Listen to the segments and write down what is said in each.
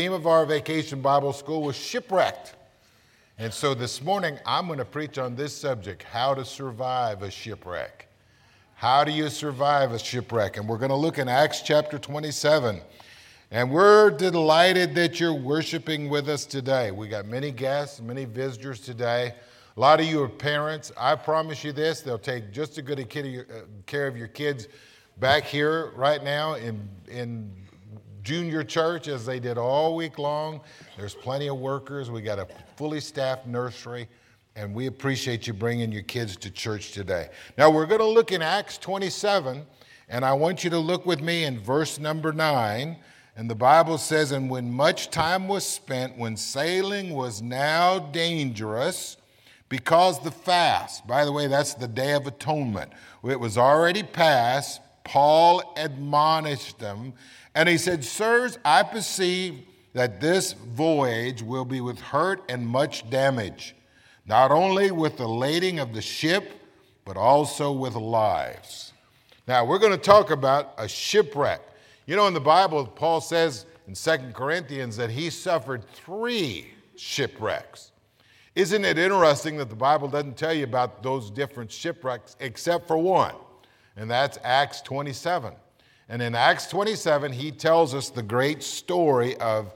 theme of our vacation Bible school was shipwrecked. And so this morning, I'm going to preach on this subject how to survive a shipwreck. How do you survive a shipwreck? And we're going to look in Acts chapter 27. And we're delighted that you're worshiping with us today. We got many guests, many visitors today. A lot of you are parents. I promise you this they'll take just as good a uh, care of your kids back here right now in, in junior church as they did all week long. There's plenty of workers. We got a fully staffed nursery, and we appreciate you bringing your kids to church today. Now, we're going to look in Acts 27, and I want you to look with me in verse number 9. And the Bible says, And when much time was spent, when sailing was now dangerous, because the fast, by the way, that's the Day of Atonement, it was already past, Paul admonished them and he said, Sirs, I perceive that this voyage will be with hurt and much damage, not only with the lading of the ship, but also with lives. Now, we're going to talk about a shipwreck. You know, in the Bible, Paul says in Second Corinthians that he suffered three shipwrecks. Isn't it interesting that the Bible doesn't tell you about those different shipwrecks except for one? And that's Acts 27. And in Acts 27, he tells us the great story of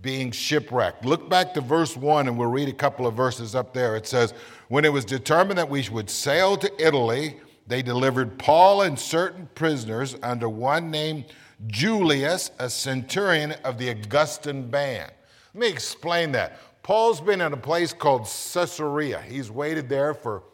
being shipwrecked. Look back to verse 1, and we'll read a couple of verses up there. It says, When it was determined that we would sail to Italy, they delivered Paul and certain prisoners under one named Julius, a centurion of the Augustan band. Let me explain that. Paul's been in a place called Caesarea. He's waited there for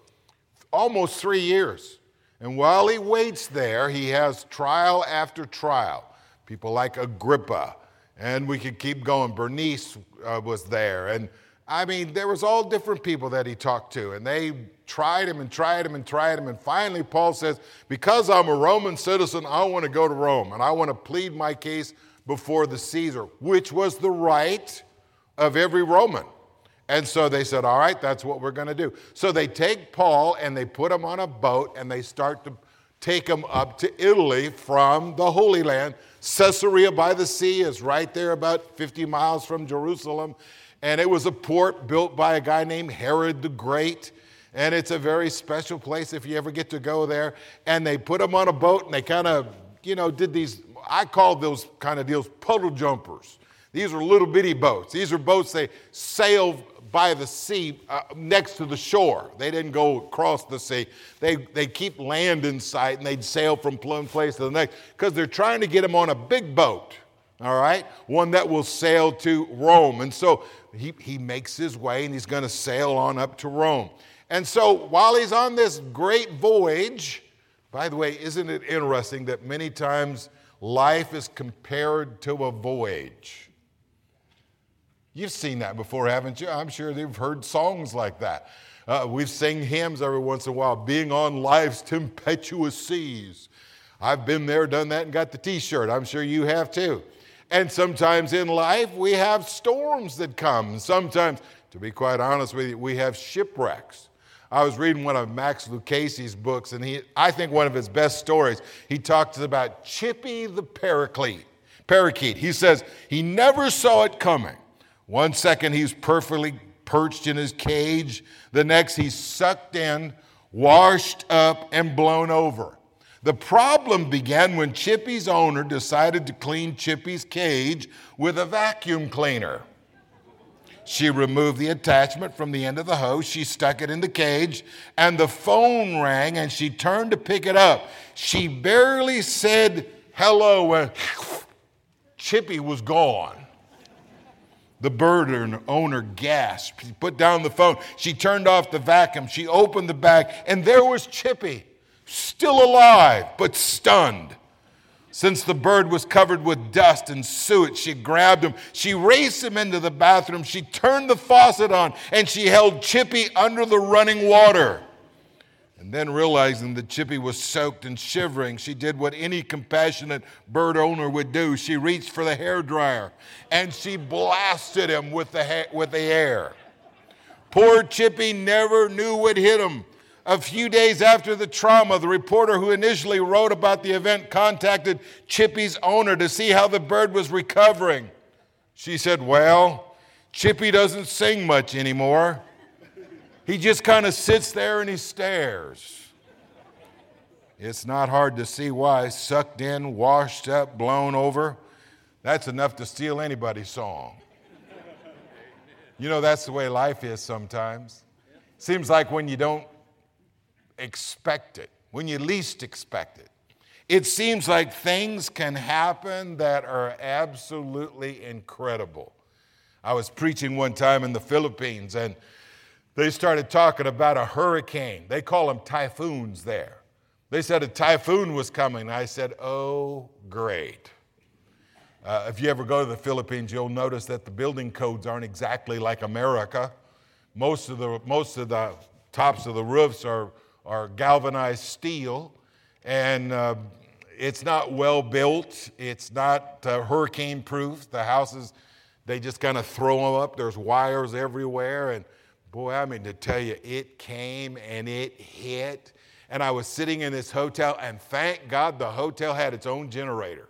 almost three years. And while he waits there, he has trial after trial. People like Agrippa, and we could keep going. Bernice uh, was there. And I mean, there was all different people that he talked to, and they tried him and tried him and tried him. And finally, Paul says, Because I'm a Roman citizen, I want to go to Rome, and I want to plead my case before the Caesar, which was the right of every Roman. And so they said, All right, that's what we're going to do. So they take Paul and they put him on a boat and they start to take him up to Italy from the Holy Land. Caesarea by the sea is right there, about 50 miles from Jerusalem. And it was a port built by a guy named Herod the Great. And it's a very special place if you ever get to go there. And they put him on a boat and they kind of, you know, did these, I call those kind of deals puddle jumpers. These are little bitty boats. These are boats they sail by the sea uh, next to the shore. They didn't go across the sea. They, they keep land in sight and they'd sail from one place to the next because they're trying to get him on a big boat, all right? One that will sail to Rome. And so he, he makes his way and he's going to sail on up to Rome. And so while he's on this great voyage, by the way, isn't it interesting that many times life is compared to a voyage? You've seen that before, haven't you? I'm sure they've heard songs like that. Uh, we've sing hymns every once in a while, being on life's tempestuous seas. I've been there, done that, and got the t shirt. I'm sure you have too. And sometimes in life, we have storms that come. Sometimes, to be quite honest with you, we have shipwrecks. I was reading one of Max Lucado's books, and he, I think one of his best stories, he talks about Chippy the parakeet. parakeet. He says he never saw it coming. One second he's perfectly perched in his cage, the next he's sucked in, washed up, and blown over. The problem began when Chippy's owner decided to clean Chippy's cage with a vacuum cleaner. She removed the attachment from the end of the hose, she stuck it in the cage, and the phone rang and she turned to pick it up. She barely said hello when Chippy was gone. The bird owner gasped. She put down the phone. She turned off the vacuum. She opened the bag, and there was Chippy, still alive, but stunned. Since the bird was covered with dust and suet, she grabbed him. She raced him into the bathroom. She turned the faucet on, and she held Chippy under the running water. And then realizing that Chippy was soaked and shivering, she did what any compassionate bird owner would do. She reached for the hair dryer and she blasted him with the, ha- with the air. Poor Chippy never knew what hit him. A few days after the trauma, the reporter who initially wrote about the event contacted Chippy's owner to see how the bird was recovering. She said, Well, Chippy doesn't sing much anymore. He just kind of sits there and he stares. It's not hard to see why. Sucked in, washed up, blown over. That's enough to steal anybody's song. You know, that's the way life is sometimes. Seems like when you don't expect it, when you least expect it. It seems like things can happen that are absolutely incredible. I was preaching one time in the Philippines and they started talking about a hurricane. They call them typhoons there. They said a typhoon was coming. I said, Oh, great. Uh, if you ever go to the Philippines, you'll notice that the building codes aren't exactly like America. Most of the, most of the tops of the roofs are, are galvanized steel, and uh, it's not well built. It's not uh, hurricane proof. The houses, they just kind of throw them up. There's wires everywhere. And boy, I mean, to tell you, it came and it hit. And I was sitting in this hotel, and thank God the hotel had its own generator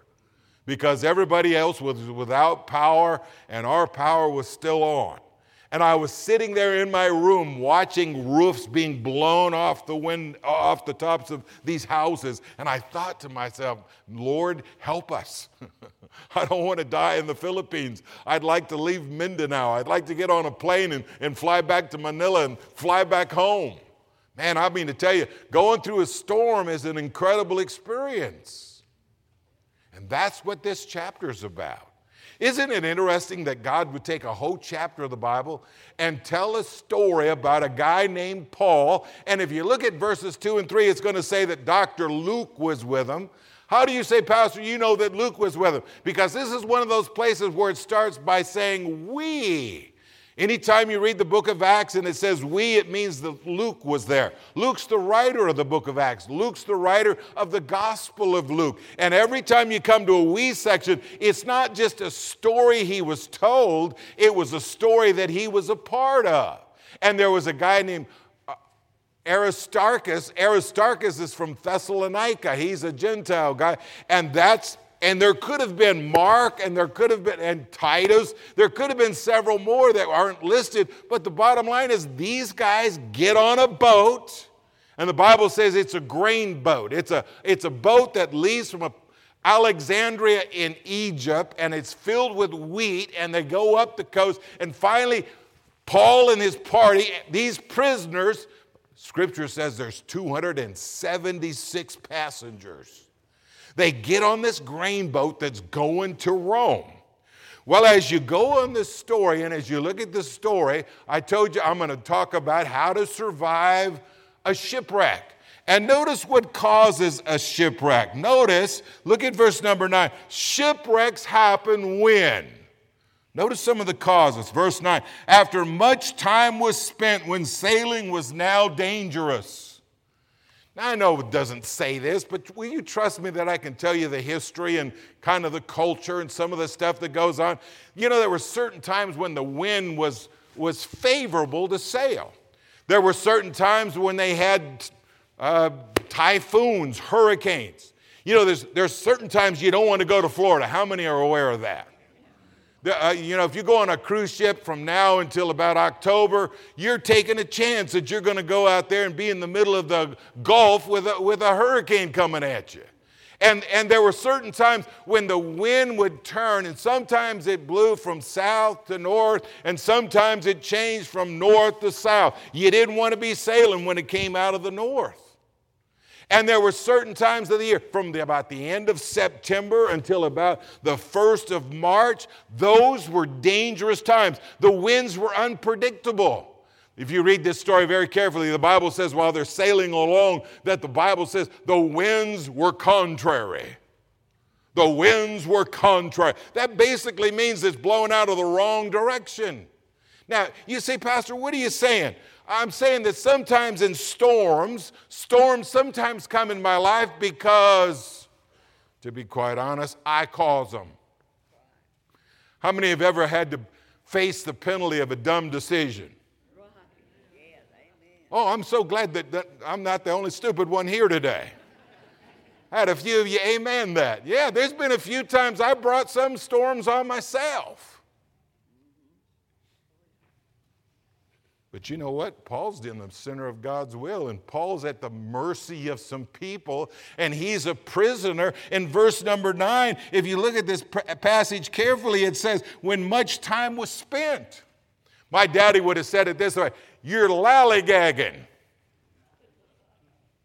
because everybody else was without power and our power was still on. And I was sitting there in my room watching roofs being blown off the wind, off the tops of these houses. And I thought to myself, Lord, help us. I don't want to die in the Philippines. I'd like to leave Mindanao. I'd like to get on a plane and, and fly back to Manila and fly back home. Man, I mean to tell you, going through a storm is an incredible experience. And that's what this chapter is about. Isn't it interesting that God would take a whole chapter of the Bible and tell a story about a guy named Paul? And if you look at verses 2 and 3, it's going to say that Dr. Luke was with him. How do you say, Pastor, you know that Luke was with him? Because this is one of those places where it starts by saying we. Anytime you read the book of Acts and it says we, it means that Luke was there. Luke's the writer of the book of Acts. Luke's the writer of the Gospel of Luke. And every time you come to a we section, it's not just a story he was told, it was a story that he was a part of. And there was a guy named uh, Aristarchus. Aristarchus is from Thessalonica. He's a Gentile guy. And that's and there could have been Mark and there could have been and Titus. There could have been several more that aren't listed, but the bottom line is these guys get on a boat and the Bible says it's a grain boat. It's a it's a boat that leaves from Alexandria in Egypt and it's filled with wheat and they go up the coast and finally Paul and his party, these prisoners, scripture says there's 276 passengers they get on this grain boat that's going to Rome. Well, as you go on this story and as you look at this story, I told you I'm going to talk about how to survive a shipwreck. And notice what causes a shipwreck. Notice, look at verse number nine. Shipwrecks happen when? Notice some of the causes. Verse 9 After much time was spent when sailing was now dangerous. Now, I know it doesn't say this, but will you trust me that I can tell you the history and kind of the culture and some of the stuff that goes on? You know, there were certain times when the wind was, was favorable to sail. There were certain times when they had uh, typhoons, hurricanes. You know, there's, there's certain times you don't want to go to Florida. How many are aware of that? Uh, you know, if you go on a cruise ship from now until about October, you're taking a chance that you're going to go out there and be in the middle of the Gulf with a, with a hurricane coming at you. And, and there were certain times when the wind would turn, and sometimes it blew from south to north, and sometimes it changed from north to south. You didn't want to be sailing when it came out of the north. And there were certain times of the year, from the, about the end of September until about the 1st of March, those were dangerous times. The winds were unpredictable. If you read this story very carefully, the Bible says while they're sailing along, that the Bible says the winds were contrary. The winds were contrary. That basically means it's blowing out of the wrong direction. Now, you say, Pastor, what are you saying? I'm saying that sometimes in storms, storms sometimes come in my life because, to be quite honest, I cause them. How many have ever had to face the penalty of a dumb decision? Oh, I'm so glad that, that, I'm not the only stupid one here today. I had a few of you amen that. Yeah, there's been a few times I brought some storms on myself. But you know what? Paul's in the center of God's will, and Paul's at the mercy of some people, and he's a prisoner. In verse number nine, if you look at this passage carefully, it says, When much time was spent. My daddy would have said it this way You're lollygagging.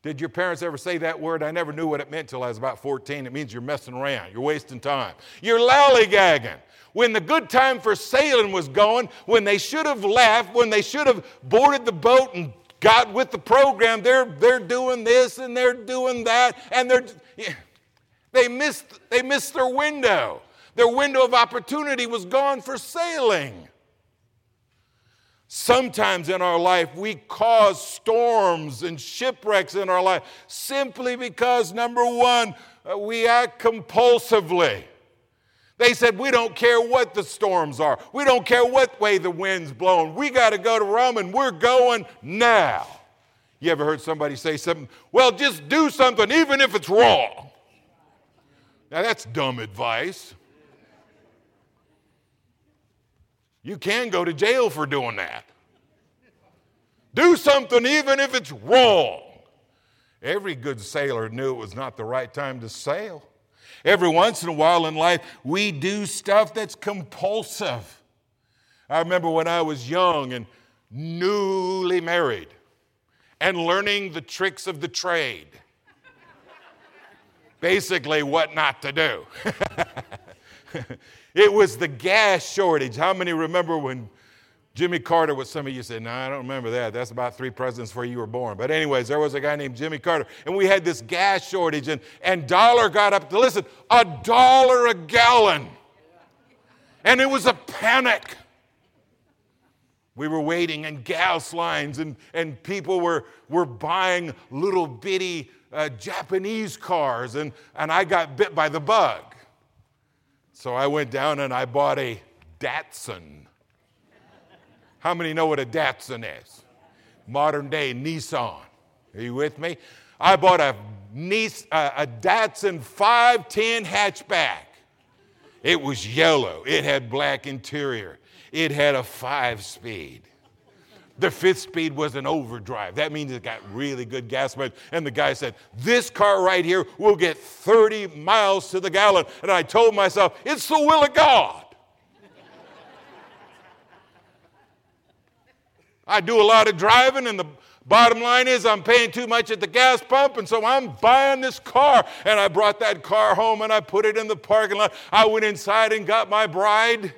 Did your parents ever say that word? I never knew what it meant until I was about 14. It means you're messing around, you're wasting time. You're lollygagging. When the good time for sailing was going, when they should have left, when they should have boarded the boat and got with the program, they're, they're doing this and they're doing that, and they're, they, missed, they missed their window. Their window of opportunity was gone for sailing. Sometimes in our life, we cause storms and shipwrecks in our life simply because, number one, uh, we act compulsively. They said, We don't care what the storms are. We don't care what way the wind's blowing. We got to go to Rome and we're going now. You ever heard somebody say something? Well, just do something, even if it's wrong. Now, that's dumb advice. You can go to jail for doing that. Do something even if it's wrong. Every good sailor knew it was not the right time to sail. Every once in a while in life, we do stuff that's compulsive. I remember when I was young and newly married and learning the tricks of the trade. Basically, what not to do. It was the gas shortage. How many remember when Jimmy Carter was some of you said, No, I don't remember that. That's about three presidents before you were born. But, anyways, there was a guy named Jimmy Carter, and we had this gas shortage, and, and dollar got up to listen, a dollar a gallon. And it was a panic. We were waiting in gas lines, and, and people were, were buying little bitty uh, Japanese cars, and, and I got bit by the bug. So I went down and I bought a Datsun. How many know what a Datsun is? Modern day Nissan. Are you with me? I bought a, a Datsun 510 hatchback. It was yellow. It had black interior. It had a five speed. The fifth speed was an overdrive. That means it got really good gas mileage. And the guy said, This car right here will get 30 miles to the gallon. And I told myself, It's the will of God. I do a lot of driving, and the bottom line is I'm paying too much at the gas pump, and so I'm buying this car. And I brought that car home and I put it in the parking lot. I went inside and got my bride.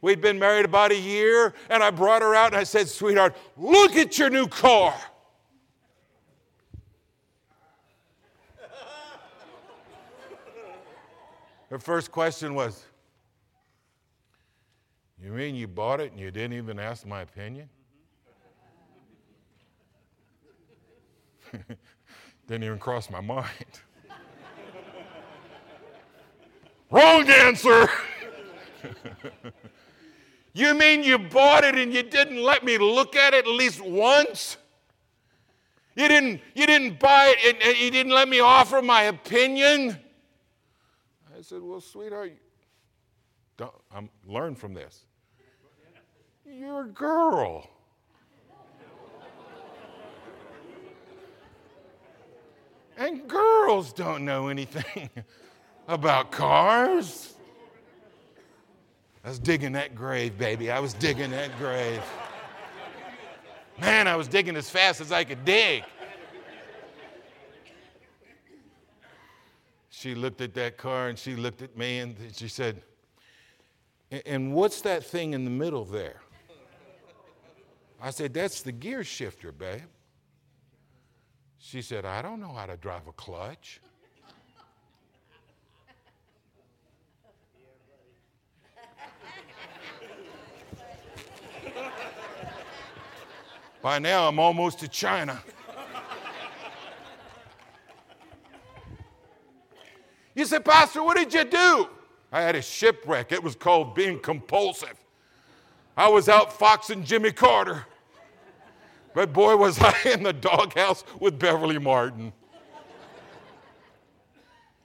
We'd been married about a year, and I brought her out and I said, Sweetheart, look at your new car. Her first question was, You mean you bought it and you didn't even ask my opinion? Didn't even cross my mind. Wrong answer. You mean you bought it and you didn't let me look at it at least once? You didn't, you didn't buy it and, and you didn't let me offer my opinion? I said, Well, sweetheart, don't, I'm, learn from this. You're a girl. And girls don't know anything about cars. I was digging that grave, baby. I was digging that grave. Man, I was digging as fast as I could dig. She looked at that car and she looked at me and she said, And what's that thing in the middle there? I said, That's the gear shifter, babe. She said, I don't know how to drive a clutch. By now, I'm almost to China. You said, Pastor, what did you do? I had a shipwreck. It was called being compulsive. I was out foxing Jimmy Carter. But boy, was I in the doghouse with Beverly Martin.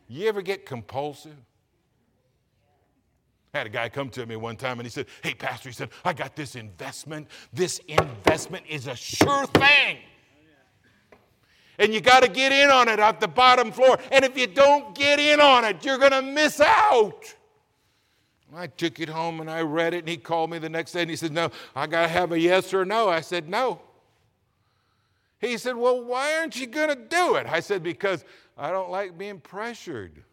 You ever get compulsive? I had a guy come to me one time and he said, Hey, Pastor, he said, I got this investment. This investment is a sure thing. And you got to get in on it at the bottom floor. And if you don't get in on it, you're going to miss out. I took it home and I read it, and he called me the next day and he said, No, I got to have a yes or no. I said, No. He said, Well, why aren't you going to do it? I said, Because I don't like being pressured.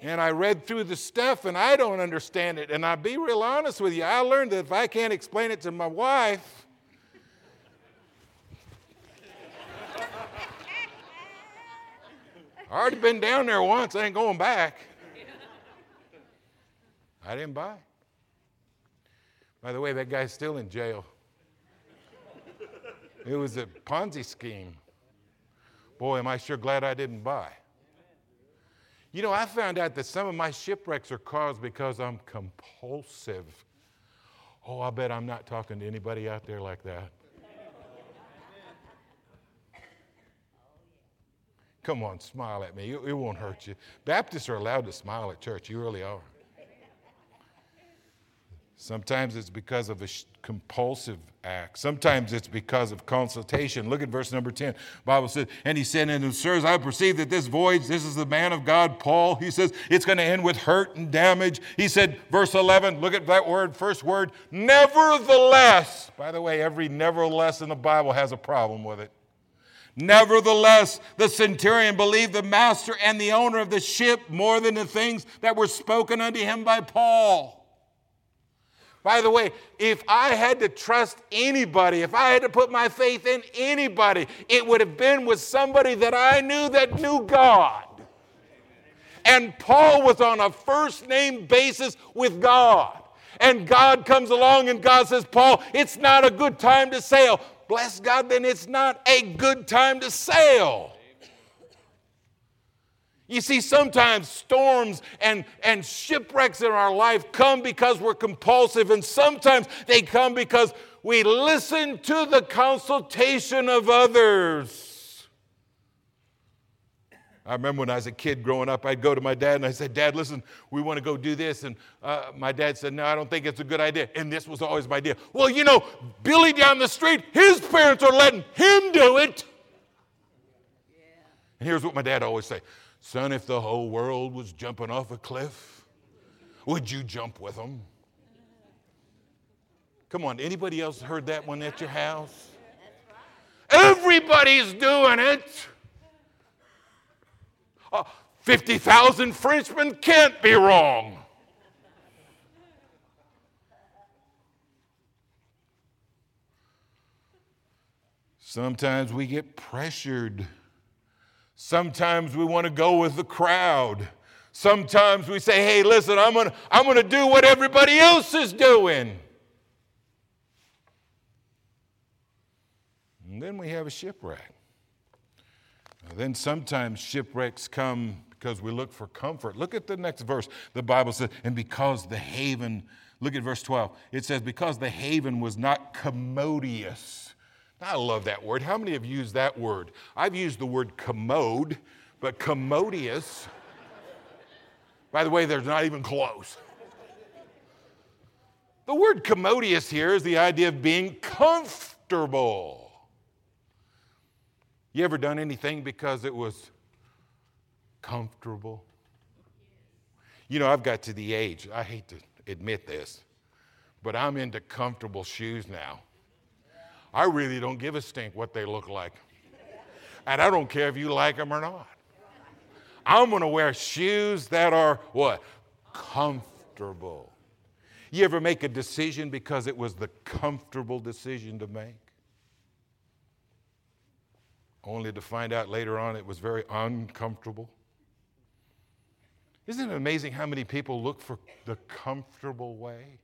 And I read through the stuff and I don't understand it. And I'll be real honest with you, I learned that if I can't explain it to my wife, I already been down there once, I ain't going back. I didn't buy. By the way, that guy's still in jail. It was a Ponzi scheme. Boy, am I sure glad I didn't buy. You know, I found out that some of my shipwrecks are caused because I'm compulsive. Oh, I bet I'm not talking to anybody out there like that. Come on, smile at me. It, won't hurt you. Baptists are allowed to smile at church. You really are. Sometimes it's because of a compulsive act. Sometimes it's because of consultation. Look at verse number 10. Bible says, and he said, and the sirs, I perceive that this voyage, this is the man of God, Paul. He says, it's going to end with hurt and damage. He said, verse 11, look at that word, first word, nevertheless. By the way, every nevertheless in the Bible has a problem with it. Nevertheless, the centurion believed the master and the owner of the ship more than the things that were spoken unto him by Paul. By the way, if I had to trust anybody, if I had to put my faith in anybody, it would have been with somebody that I knew that knew God. And Paul was on a first name basis with God. And God comes along and God says, Paul, it's not a good time to sail. Bless God, then it's not a good time to sail. You see, sometimes storms and, and shipwrecks in our life come because we're compulsive, and sometimes they come because we listen to the consultation of others. I remember when I was a kid growing up, I'd go to my dad and I said, Dad, listen, we want to go do this. And uh, my dad said, No, I don't think it's a good idea. And this was always my idea. Well, you know, Billy down the street, his parents are letting him do it. Yeah. And here's what my dad always say Son, if the whole world was jumping off a cliff, would you jump with them? Come on, anybody else heard that one at your house? Everybody's doing it. Uh, 50,000 Frenchmen can't be wrong. Sometimes we get pressured Sometimes we want to go with the crowd. Sometimes we say, hey, listen, I'm going to I'm going to do what everybody else is doing. And then we have a shipwreck. Then sometimes shipwrecks come because we look for comfort. Look at the next verse. The Bible says, and because the haven, look at verse 12. It says, because the haven was not commodious I love that word. How many have used that word? I've used the word commode, but commodious. By the way, they're not even close. The word commodious here is the idea of being comfortable. You ever done anything because it was comfortable? You know, I've got to the age, I hate to admit this, but I'm into comfortable shoes now. I really don't give a stink what they look like. And I don't care if you like them or not. I'm going to wear shoes that are what? Comfortable. You ever make a decision because it was the comfortable decision to make? Only to find out later on it was very uncomfortable. Isn't it amazing how many people look for the comfortable way?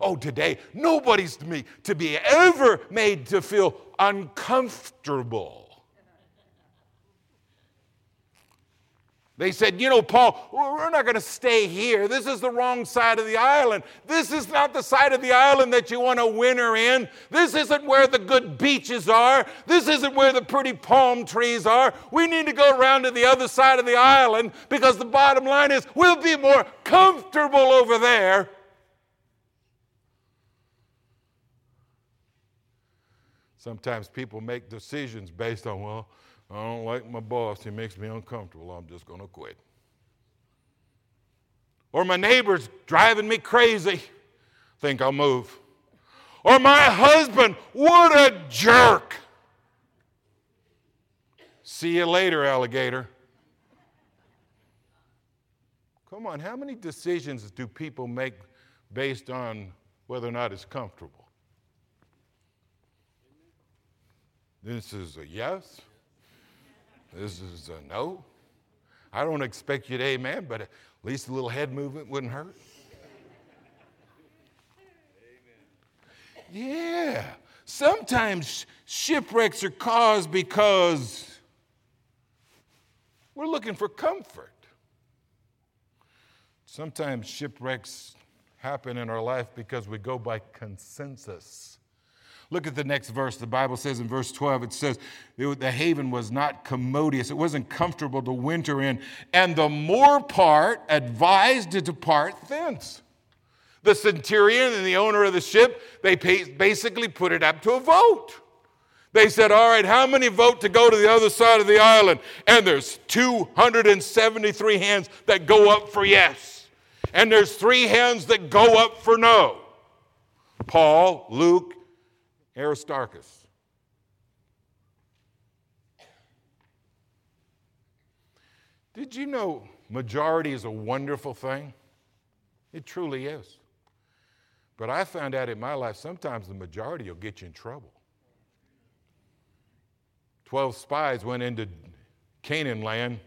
Oh, today, nobody's to me to be ever made to feel uncomfortable. They said, You know, Paul, we're not going to stay here. This is the wrong side of the island. This is not the side of the island that you want to winter in. This isn't where the good beaches are. This isn't where the pretty palm trees are. We need to go around to the other side of the island because the bottom line is we'll be more comfortable over there. Sometimes people make decisions based on, well, I don't like my boss. He makes me uncomfortable. I'm just going to quit. Or my neighbor's driving me crazy. Think I'll move. Or my husband, what a jerk. See you later, alligator. Come on, how many decisions do people make based on whether or not it's comfortable? This is a yes. This is a no. I don't expect you to amen, but at least a little head movement wouldn't hurt. Amen. Yeah. Sometimes shipwrecks are caused because we're looking for comfort. Sometimes shipwrecks happen in our life because we go by consensus. Look at the next verse. The Bible says in verse 12, it says, the haven was not commodious. It wasn't comfortable to winter in. And the more part advised to depart thence. The centurion and the owner of the ship, they basically put it up to a vote. They said, All right, how many vote to go to the other side of the island? And there's 273 hands that go up for yes. And there's three hands that go up for no. Paul, Luke, Aristarchus. Did you know majority is a wonderful thing? It truly is. But I found out in my life sometimes the majority will get you in trouble. Twelve spies went into Canaan land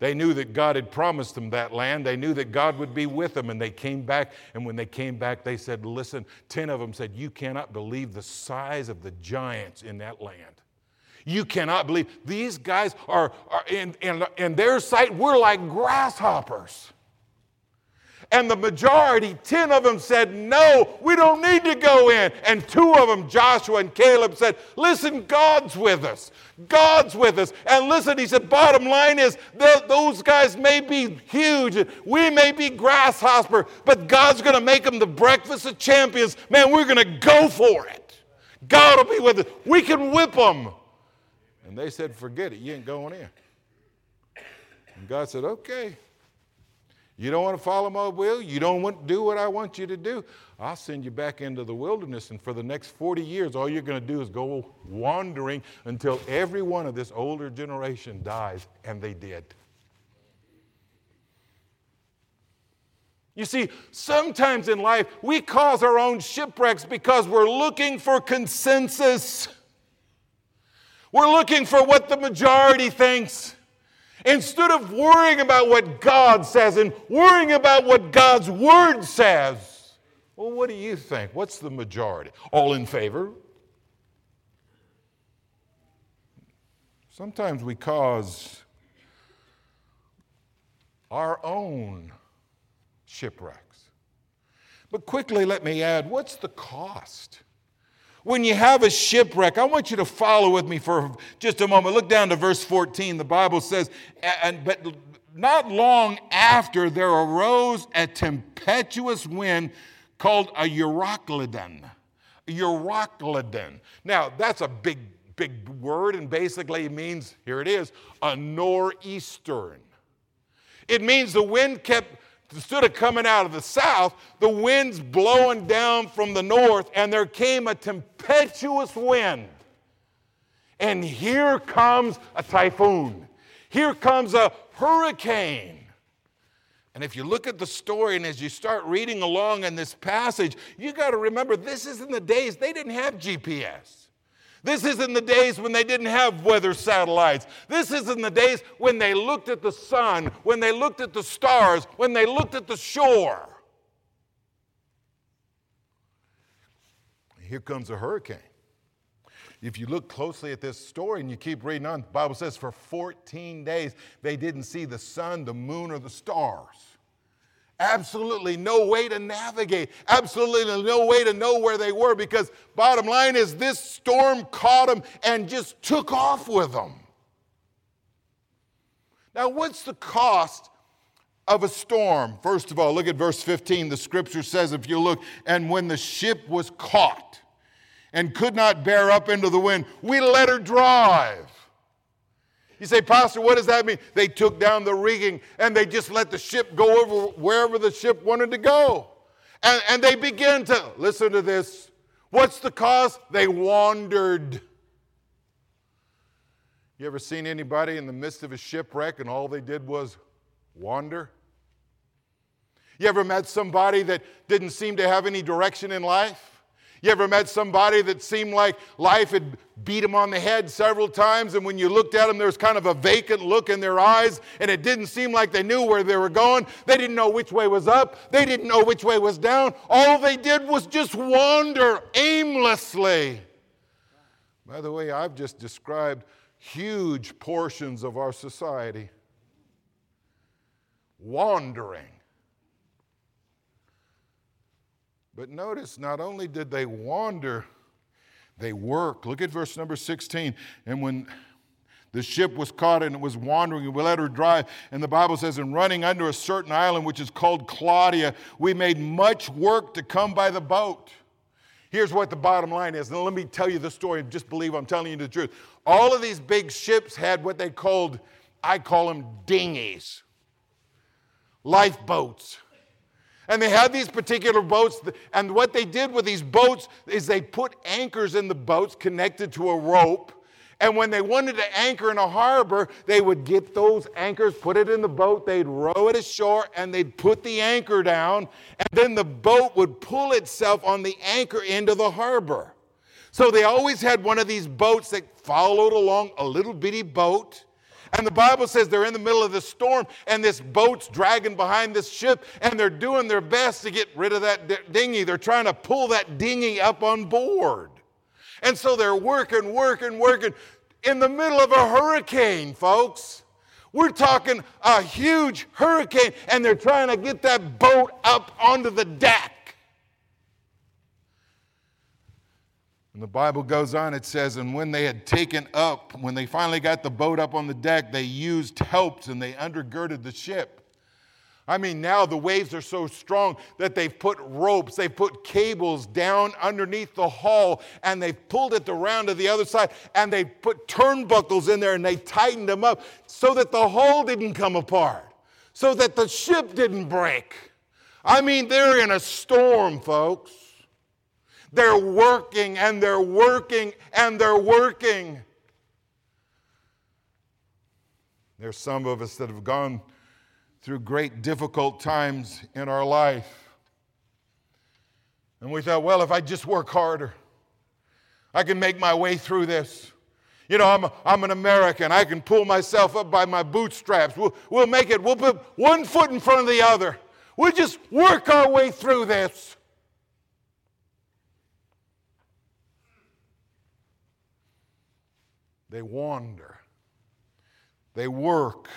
they knew that God had promised them that land. They knew that God would be with them, and they came back. And when they came back, they said, Listen, 10 of them said, You cannot believe the size of the giants in that land. You cannot believe these guys are, are in, in, in their sight, we're like grasshoppers. And the majority, 10 of them said, No, we don't need to go in. And two of them, Joshua and Caleb, said, Listen, God's with us. God's with us. And listen, he said, Bottom line is, those guys may be huge. We may be grasshopper, but God's going to make them the breakfast of champions. Man, we're going to go for it. God will be with us. We can whip them. And they said, Forget it. You ain't going in. And God said, Okay. You don't want to follow my will? You don't want to do what I want you to do? I'll send you back into the wilderness, and for the next 40 years, all you're going to do is go wandering until every one of this older generation dies, and they did. You see, sometimes in life we cause our own shipwrecks because we're looking for consensus. We're looking for what the majority thinks. Instead of worrying about what God says and worrying about what God's word says, well, what do you think? What's the majority? All in favor? Sometimes we cause our own shipwrecks. But quickly, let me add what's the cost? When you have a shipwreck, I want you to follow with me for just a moment. Look down to verse 14. The Bible says, and, but not long after there arose a tempestuous wind called a Euroclydon. Euroclydon. Now, that's a big, big word, and basically it means, here it is, a nor'eastern. It means the wind kept instead of coming out of the south, the wind's blowing down from the north, and there came a tempestuous wind. And here comes a typhoon. Here comes a hurricane. And if you look at the story and as you start reading along in this passage, you got to remember this is in the days they didn't have GPS. This is in the days when they didn't have weather satellites. This is in the days when they looked at the sun, when they looked at the stars, when they looked at the shore. Here comes a hurricane. if you look closely at this story and you keep reading on, the Bible says for 14 days they didn't see the sun, the moon, or the stars. Absolutely no way to navigate. Absolutely no way to know where they were because, bottom line is, this storm caught them and just took off with them. Now, what's the cost of a storm? First of all, look at verse 15. The scripture says, if you look, and when the ship was caught and could not bear up into the wind, we let her drive. You say, Pastor, what does that mean? They took down the rigging and they just let the ship go over wherever the ship wanted to go. And, and they began to, listen to this. What's the cause? They wandered. You ever seen anybody in the midst of a shipwreck and all they did was wander? You ever met somebody that didn't seem to have any direction in life? You ever met somebody that seemed like life had beat them on the head several times, and when you looked at them, there was kind of a vacant look in their eyes, and it didn't seem like they knew where they were going? They didn't know which way was up, they didn't know which way was down. All they did was just wander aimlessly. By the way, I've just described huge portions of our society wandering. But notice, not only did they wander, they work. Look at verse number 16. And when the ship was caught and it was wandering, and we let her drive. And the Bible says, in running under a certain island, which is called Claudia, we made much work to come by the boat. Here's what the bottom line is. Now, let me tell you the story and just believe I'm telling you the truth. All of these big ships had what they called, I call them dinghies, lifeboats. And they had these particular boats, and what they did with these boats is they put anchors in the boats connected to a rope. And when they wanted to anchor in a harbor, they would get those anchors, put it in the boat, they'd row it ashore, and they'd put the anchor down, and then the boat would pull itself on the anchor into the harbor. So they always had one of these boats that followed along, a little bitty boat and the Bible says they're in the middle of the storm, and this boat's dragging behind this ship, and they're doing their best to get rid of that dinghy. They're trying to pull that dinghy up on board. And so they're working, working, working in the middle of a hurricane, folks. We're talking a huge hurricane, and they're trying to get that boat up onto the deck. And the Bible goes on, it says, and when they had taken up, when they finally got the boat up on the deck, they used helps and they undergirded the ship. I mean, now the waves are so strong that they've put ropes, they've put cables down underneath the hull, and they've pulled it around to the other side, and they put turnbuckles in there and they tightened them up so that the hull didn't come apart, so that the ship didn't break. I mean, they're in a storm, folks. They're working and they're working and they're working. There's some of us that have gone through great difficult times in our life. And we thought, well, if I just work harder, I can make my way through this. You know, I'm, I'm an American. I can pull myself up by my bootstraps. We'll, we'll make it. We'll put one foot in front of the other. We'll just work our way through this. They wander. They work.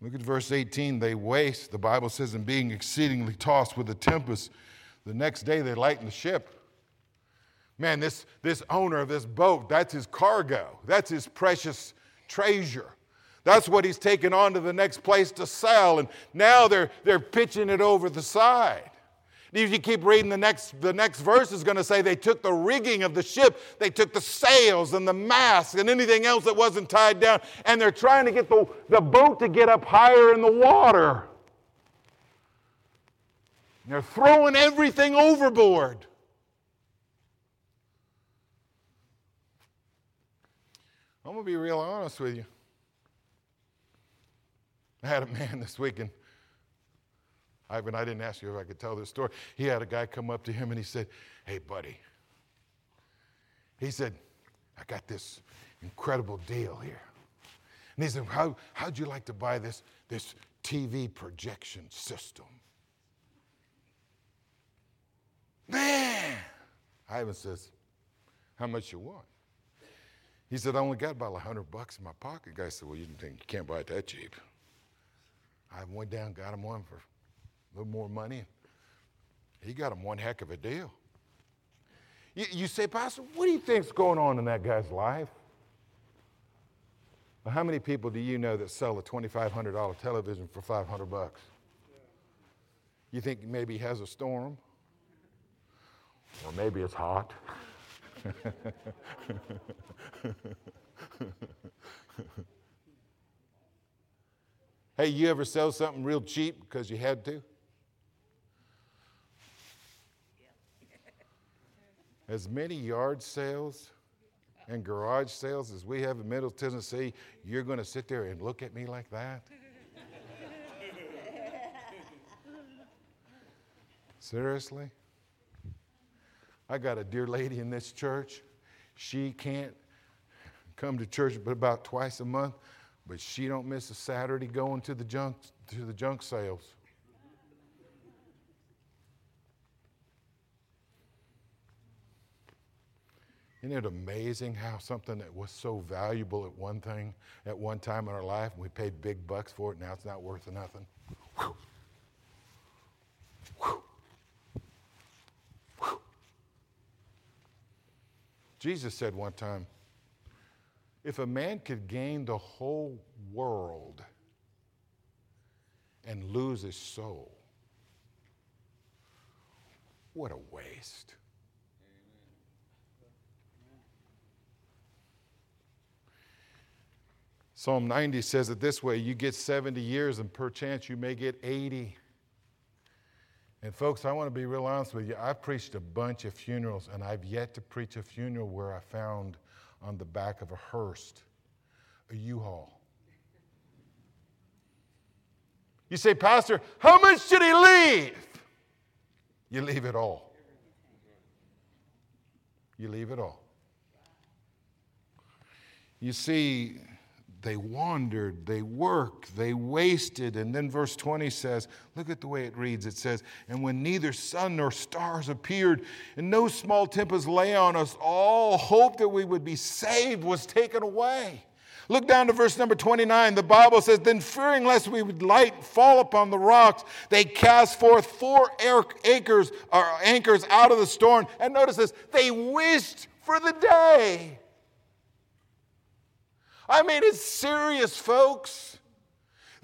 Look at verse 18. They waste. The Bible says, and being exceedingly tossed with a tempest, the next day they lighten the ship. Man, this, this owner of this boat, that's his cargo. That's his precious treasure. That's what he's taken on to the next place to sell. And now they're, they're pitching it over the side. If you keep reading the next, the next verse is going to say they took the rigging of the ship, they took the sails and the mast and anything else that wasn't tied down, and they're trying to get the, the boat to get up higher in the water. They're throwing everything overboard. I'm going to be real honest with you. I had a man this weekend Ivan, I didn't ask you if I could tell this story. He had a guy come up to him and he said, Hey, buddy. He said, I got this incredible deal here. And he said, How, How'd you like to buy this, this TV projection system? Man, Ivan says, How much you want? He said, I only got about a hundred bucks in my pocket. The guy said, Well, you, think you can't buy it that cheap. I went down, got him one for little more money. He got him one heck of a deal. You, you say, Pastor, what do you think's going on in that guy's life? Well, how many people do you know that sell a $2,500 television for 500 bucks? You think maybe he has a storm? Or maybe it's hot? hey, you ever sell something real cheap because you had to? As many yard sales and garage sales as we have in Middle Tennessee, you're going to sit there and look at me like that? Seriously? I got a dear lady in this church. She can't come to church but about twice a month, but she don't miss a Saturday going to the junk to the junk sales. Isn't it amazing how something that was so valuable at one thing, at one time in our life, and we paid big bucks for it, now it's not worth nothing? Whew. Whew. Whew. Jesus said one time, if a man could gain the whole world and lose his soul, what a waste. Psalm 90 says it this way you get 70 years, and perchance you may get 80. And, folks, I want to be real honest with you. I've preached a bunch of funerals, and I've yet to preach a funeral where I found on the back of a hearse a U Haul. You say, Pastor, how much did he leave? You leave it all. You leave it all. You see, they wandered, they worked, they wasted. And then verse 20 says, look at the way it reads. It says, And when neither sun nor stars appeared, and no small tempest lay on us, all hope that we would be saved was taken away. Look down to verse number 29. The Bible says, Then fearing lest we would light fall upon the rocks, they cast forth four acres or anchors out of the storm. And notice this, they wished for the day I mean, it's serious, folks.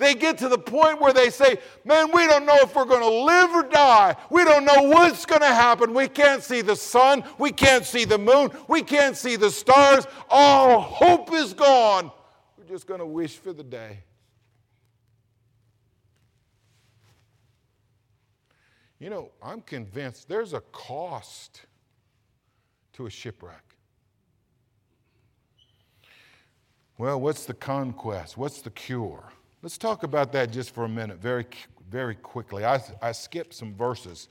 They get to the point where they say, Man, we don't know if we're going to live or die. We don't know what's going to happen. We can't see the sun. We can't see the moon. We can't see the stars. All hope is gone. We're just going to wish for the day. You know, I'm convinced there's a cost to a shipwreck. Well, what's the conquest? What's the cure? Let's talk about that just for a minute, very, very quickly. I, I skipped some verses.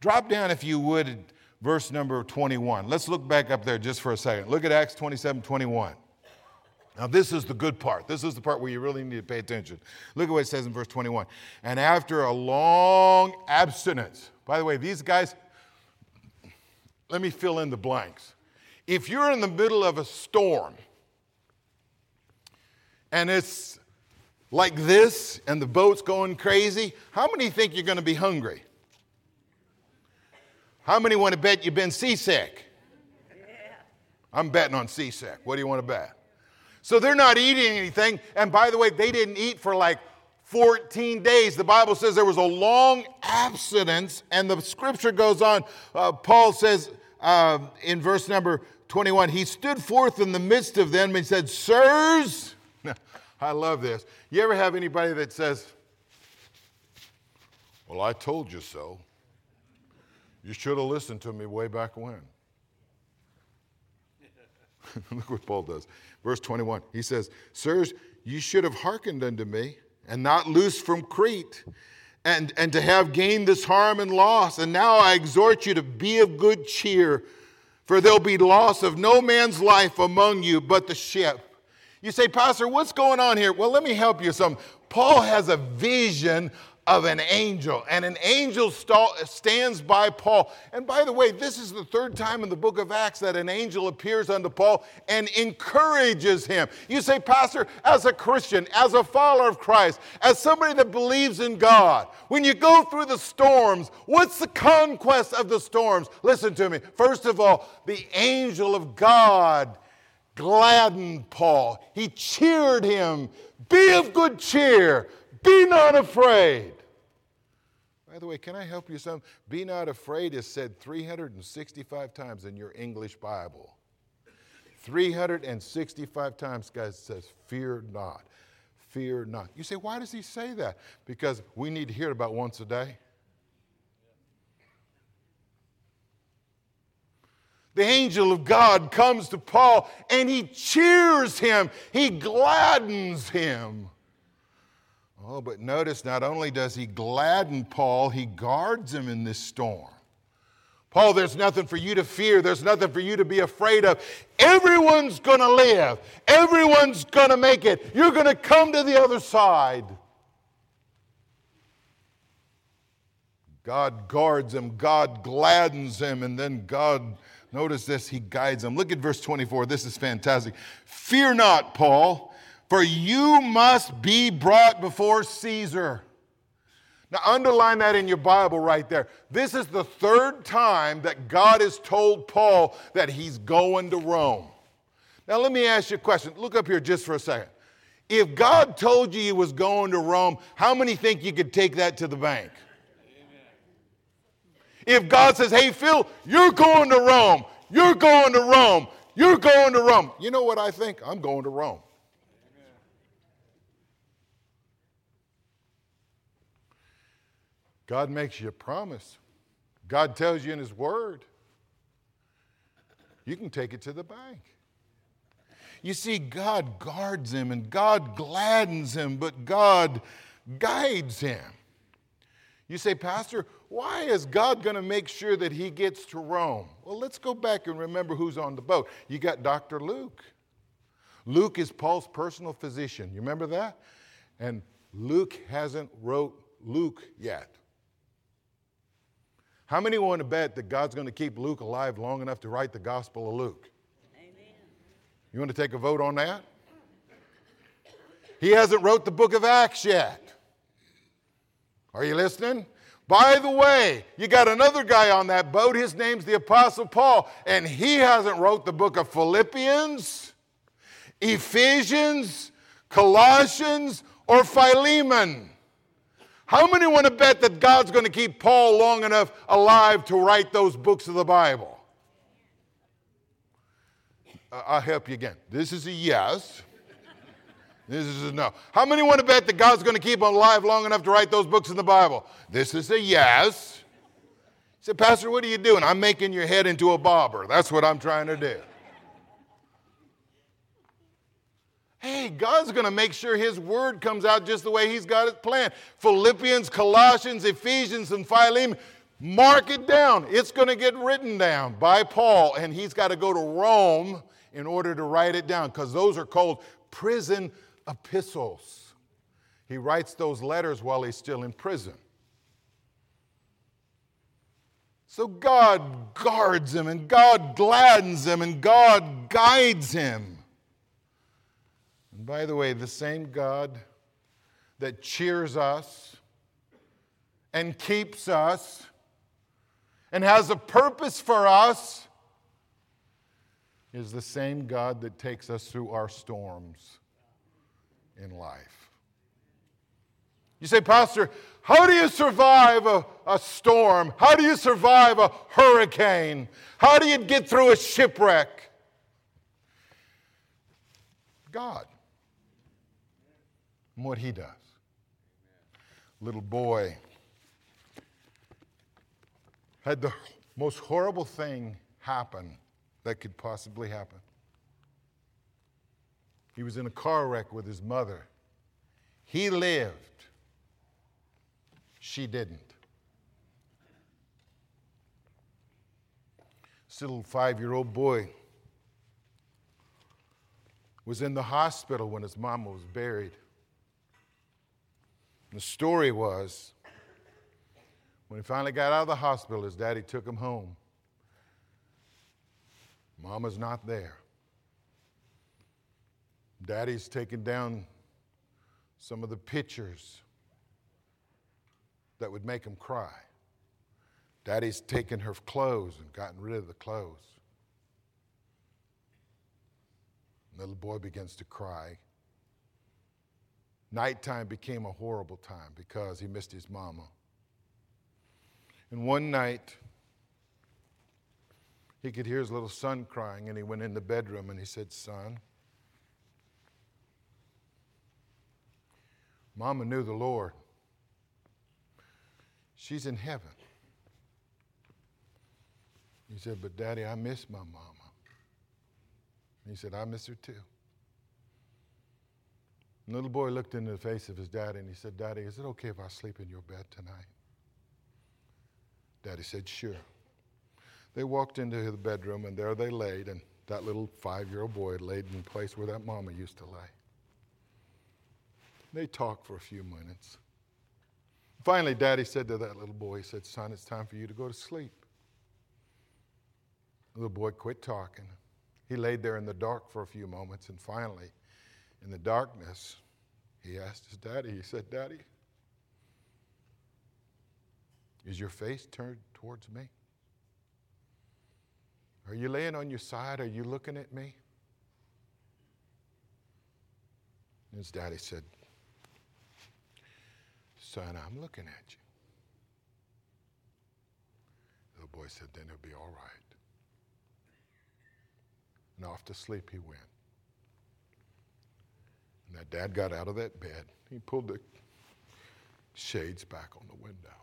Drop down, if you would, verse number 21. Let's look back up there just for a second. Look at Acts 27 21. Now, this is the good part. This is the part where you really need to pay attention. Look at what it says in verse 21. And after a long abstinence, by the way, these guys, let me fill in the blanks. If you're in the middle of a storm, and it's like this and the boat's going crazy, how many think you're going to be hungry? How many want to bet you've been seasick? I'm betting on seasick. What do you want to bet? So they're not eating anything. And by the way, they didn't eat for like 14 days. The Bible says there was a long abstinence, and the scripture goes on. Uh, Paul says uh, in verse number 21 He stood forth in the midst of them and said, Sirs, I love this. You ever have anybody that says, Well, I told you so. You should have listened to me way back when. Look what Paul does. Verse 21, he says, Sirs, you should have hearkened unto me and not loosed from Crete, and, and to have gained this harm and loss. And now I exhort you to be of good cheer, for there'll be loss of no man's life among you but the ship. You say, Pastor, what's going on here? Well, let me help you some. Paul has a vision of an angel, and an angel st- stands by Paul. And by the way, this is the third time in the book of Acts that an angel appears unto Paul and encourages him. You say, Pastor, as a Christian, as a follower of Christ, as somebody that believes in God, when you go through the storms, what's the conquest of the storms? Listen to me. First of all, the angel of God gladdened Paul, he cheered him. Be of good cheer. Be not afraid. By the way, can I help you some? Be not afraid is said 365 times in your English Bible. 365 times, guys, says, Fear not. Fear not. You say, why does he say that? Because we need to hear it about once a day. The angel of God comes to Paul and he cheers him, he gladdens him. Oh, but notice not only does he gladden Paul, he guards him in this storm. Paul, there's nothing for you to fear. There's nothing for you to be afraid of. Everyone's going to live. Everyone's going to make it. You're going to come to the other side. God guards him, God gladdens him, and then God, notice this, he guides them. Look at verse 24. This is fantastic. Fear not, Paul for you must be brought before Caesar. Now, underline that in your Bible right there. This is the third time that God has told Paul that he's going to Rome. Now, let me ask you a question. Look up here just for a second. If God told you he was going to Rome, how many think you could take that to the bank? If God says, hey, Phil, you're going to Rome, you're going to Rome, you're going to Rome, you know what I think? I'm going to Rome. God makes you a promise. God tells you in His Word. You can take it to the bank. You see, God guards him and God gladdens him, but God guides him. You say, Pastor, why is God going to make sure that he gets to Rome? Well, let's go back and remember who's on the boat. You got Dr. Luke. Luke is Paul's personal physician. You remember that? And Luke hasn't wrote Luke yet. How many want to bet that God's going to keep Luke alive long enough to write the Gospel of Luke? Amen. You want to take a vote on that? He hasn't wrote the book of Acts yet. Are you listening? By the way, you got another guy on that boat. His name's the Apostle Paul, and he hasn't wrote the book of Philippians, Ephesians, Colossians, or Philemon. How many want to bet that God's going to keep Paul long enough alive to write those books of the Bible? I'll help you again. This is a yes. This is a no. How many want to bet that God's going to keep him alive long enough to write those books in the Bible? This is a yes. He said, Pastor, what are you doing? I'm making your head into a bobber. That's what I'm trying to do. Hey, God's going to make sure His word comes out just the way He's got it planned. Philippians, Colossians, Ephesians, and Philemon. Mark it down. It's going to get written down by Paul, and he's got to go to Rome in order to write it down because those are called prison epistles. He writes those letters while he's still in prison. So God guards him, and God gladdens him, and God guides him. And by the way, the same God that cheers us and keeps us and has a purpose for us is the same God that takes us through our storms in life. You say, Pastor, how do you survive a, a storm? How do you survive a hurricane? How do you get through a shipwreck? God and what he does. Little boy had the most horrible thing happen that could possibly happen. He was in a car wreck with his mother. He lived, she didn't. This little five year old boy was in the hospital when his mama was buried. The story was When he finally got out of the hospital, his daddy took him home. Mama's not there. Daddy's taken down some of the pictures that would make him cry. Daddy's taken her clothes and gotten rid of the clothes. The little boy begins to cry. Nighttime became a horrible time because he missed his mama. And one night, he could hear his little son crying, and he went in the bedroom and he said, Son, Mama knew the Lord. She's in heaven. He said, But Daddy, I miss my mama. He said, I miss her too. The little boy looked into the face of his daddy and he said, Daddy, is it okay if I sleep in your bed tonight? Daddy said, Sure. They walked into the bedroom and there they laid, and that little five year old boy laid in the place where that mama used to lay. They talked for a few minutes. Finally, Daddy said to that little boy, He said, Son, it's time for you to go to sleep. The little boy quit talking. He laid there in the dark for a few moments, and finally, in the darkness, he asked his daddy, he said, Daddy, is your face turned towards me? Are you laying on your side? Are you looking at me? And his daddy said, Son, I'm looking at you. The boy said, Then it'll be all right. And off to sleep he went. And that dad got out of that bed. He pulled the shades back on the window.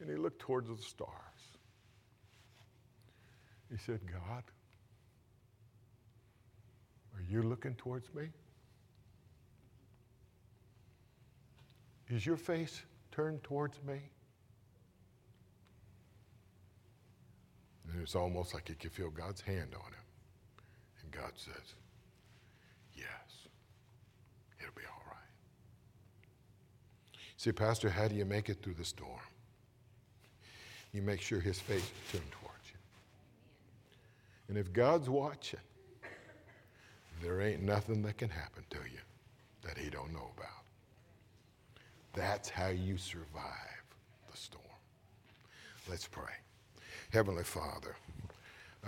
And he looked towards the stars. He said, God, are you looking towards me? Is your face turned towards me? And it's almost like he can feel God's hand on him. And God says, Yes, it'll be all right. See, Pastor, how do you make it through the storm? You make sure his face is turned towards you. And if God's watching, there ain't nothing that can happen to you that he don't know about. That's how you survive the storm. Let's pray. Heavenly Father,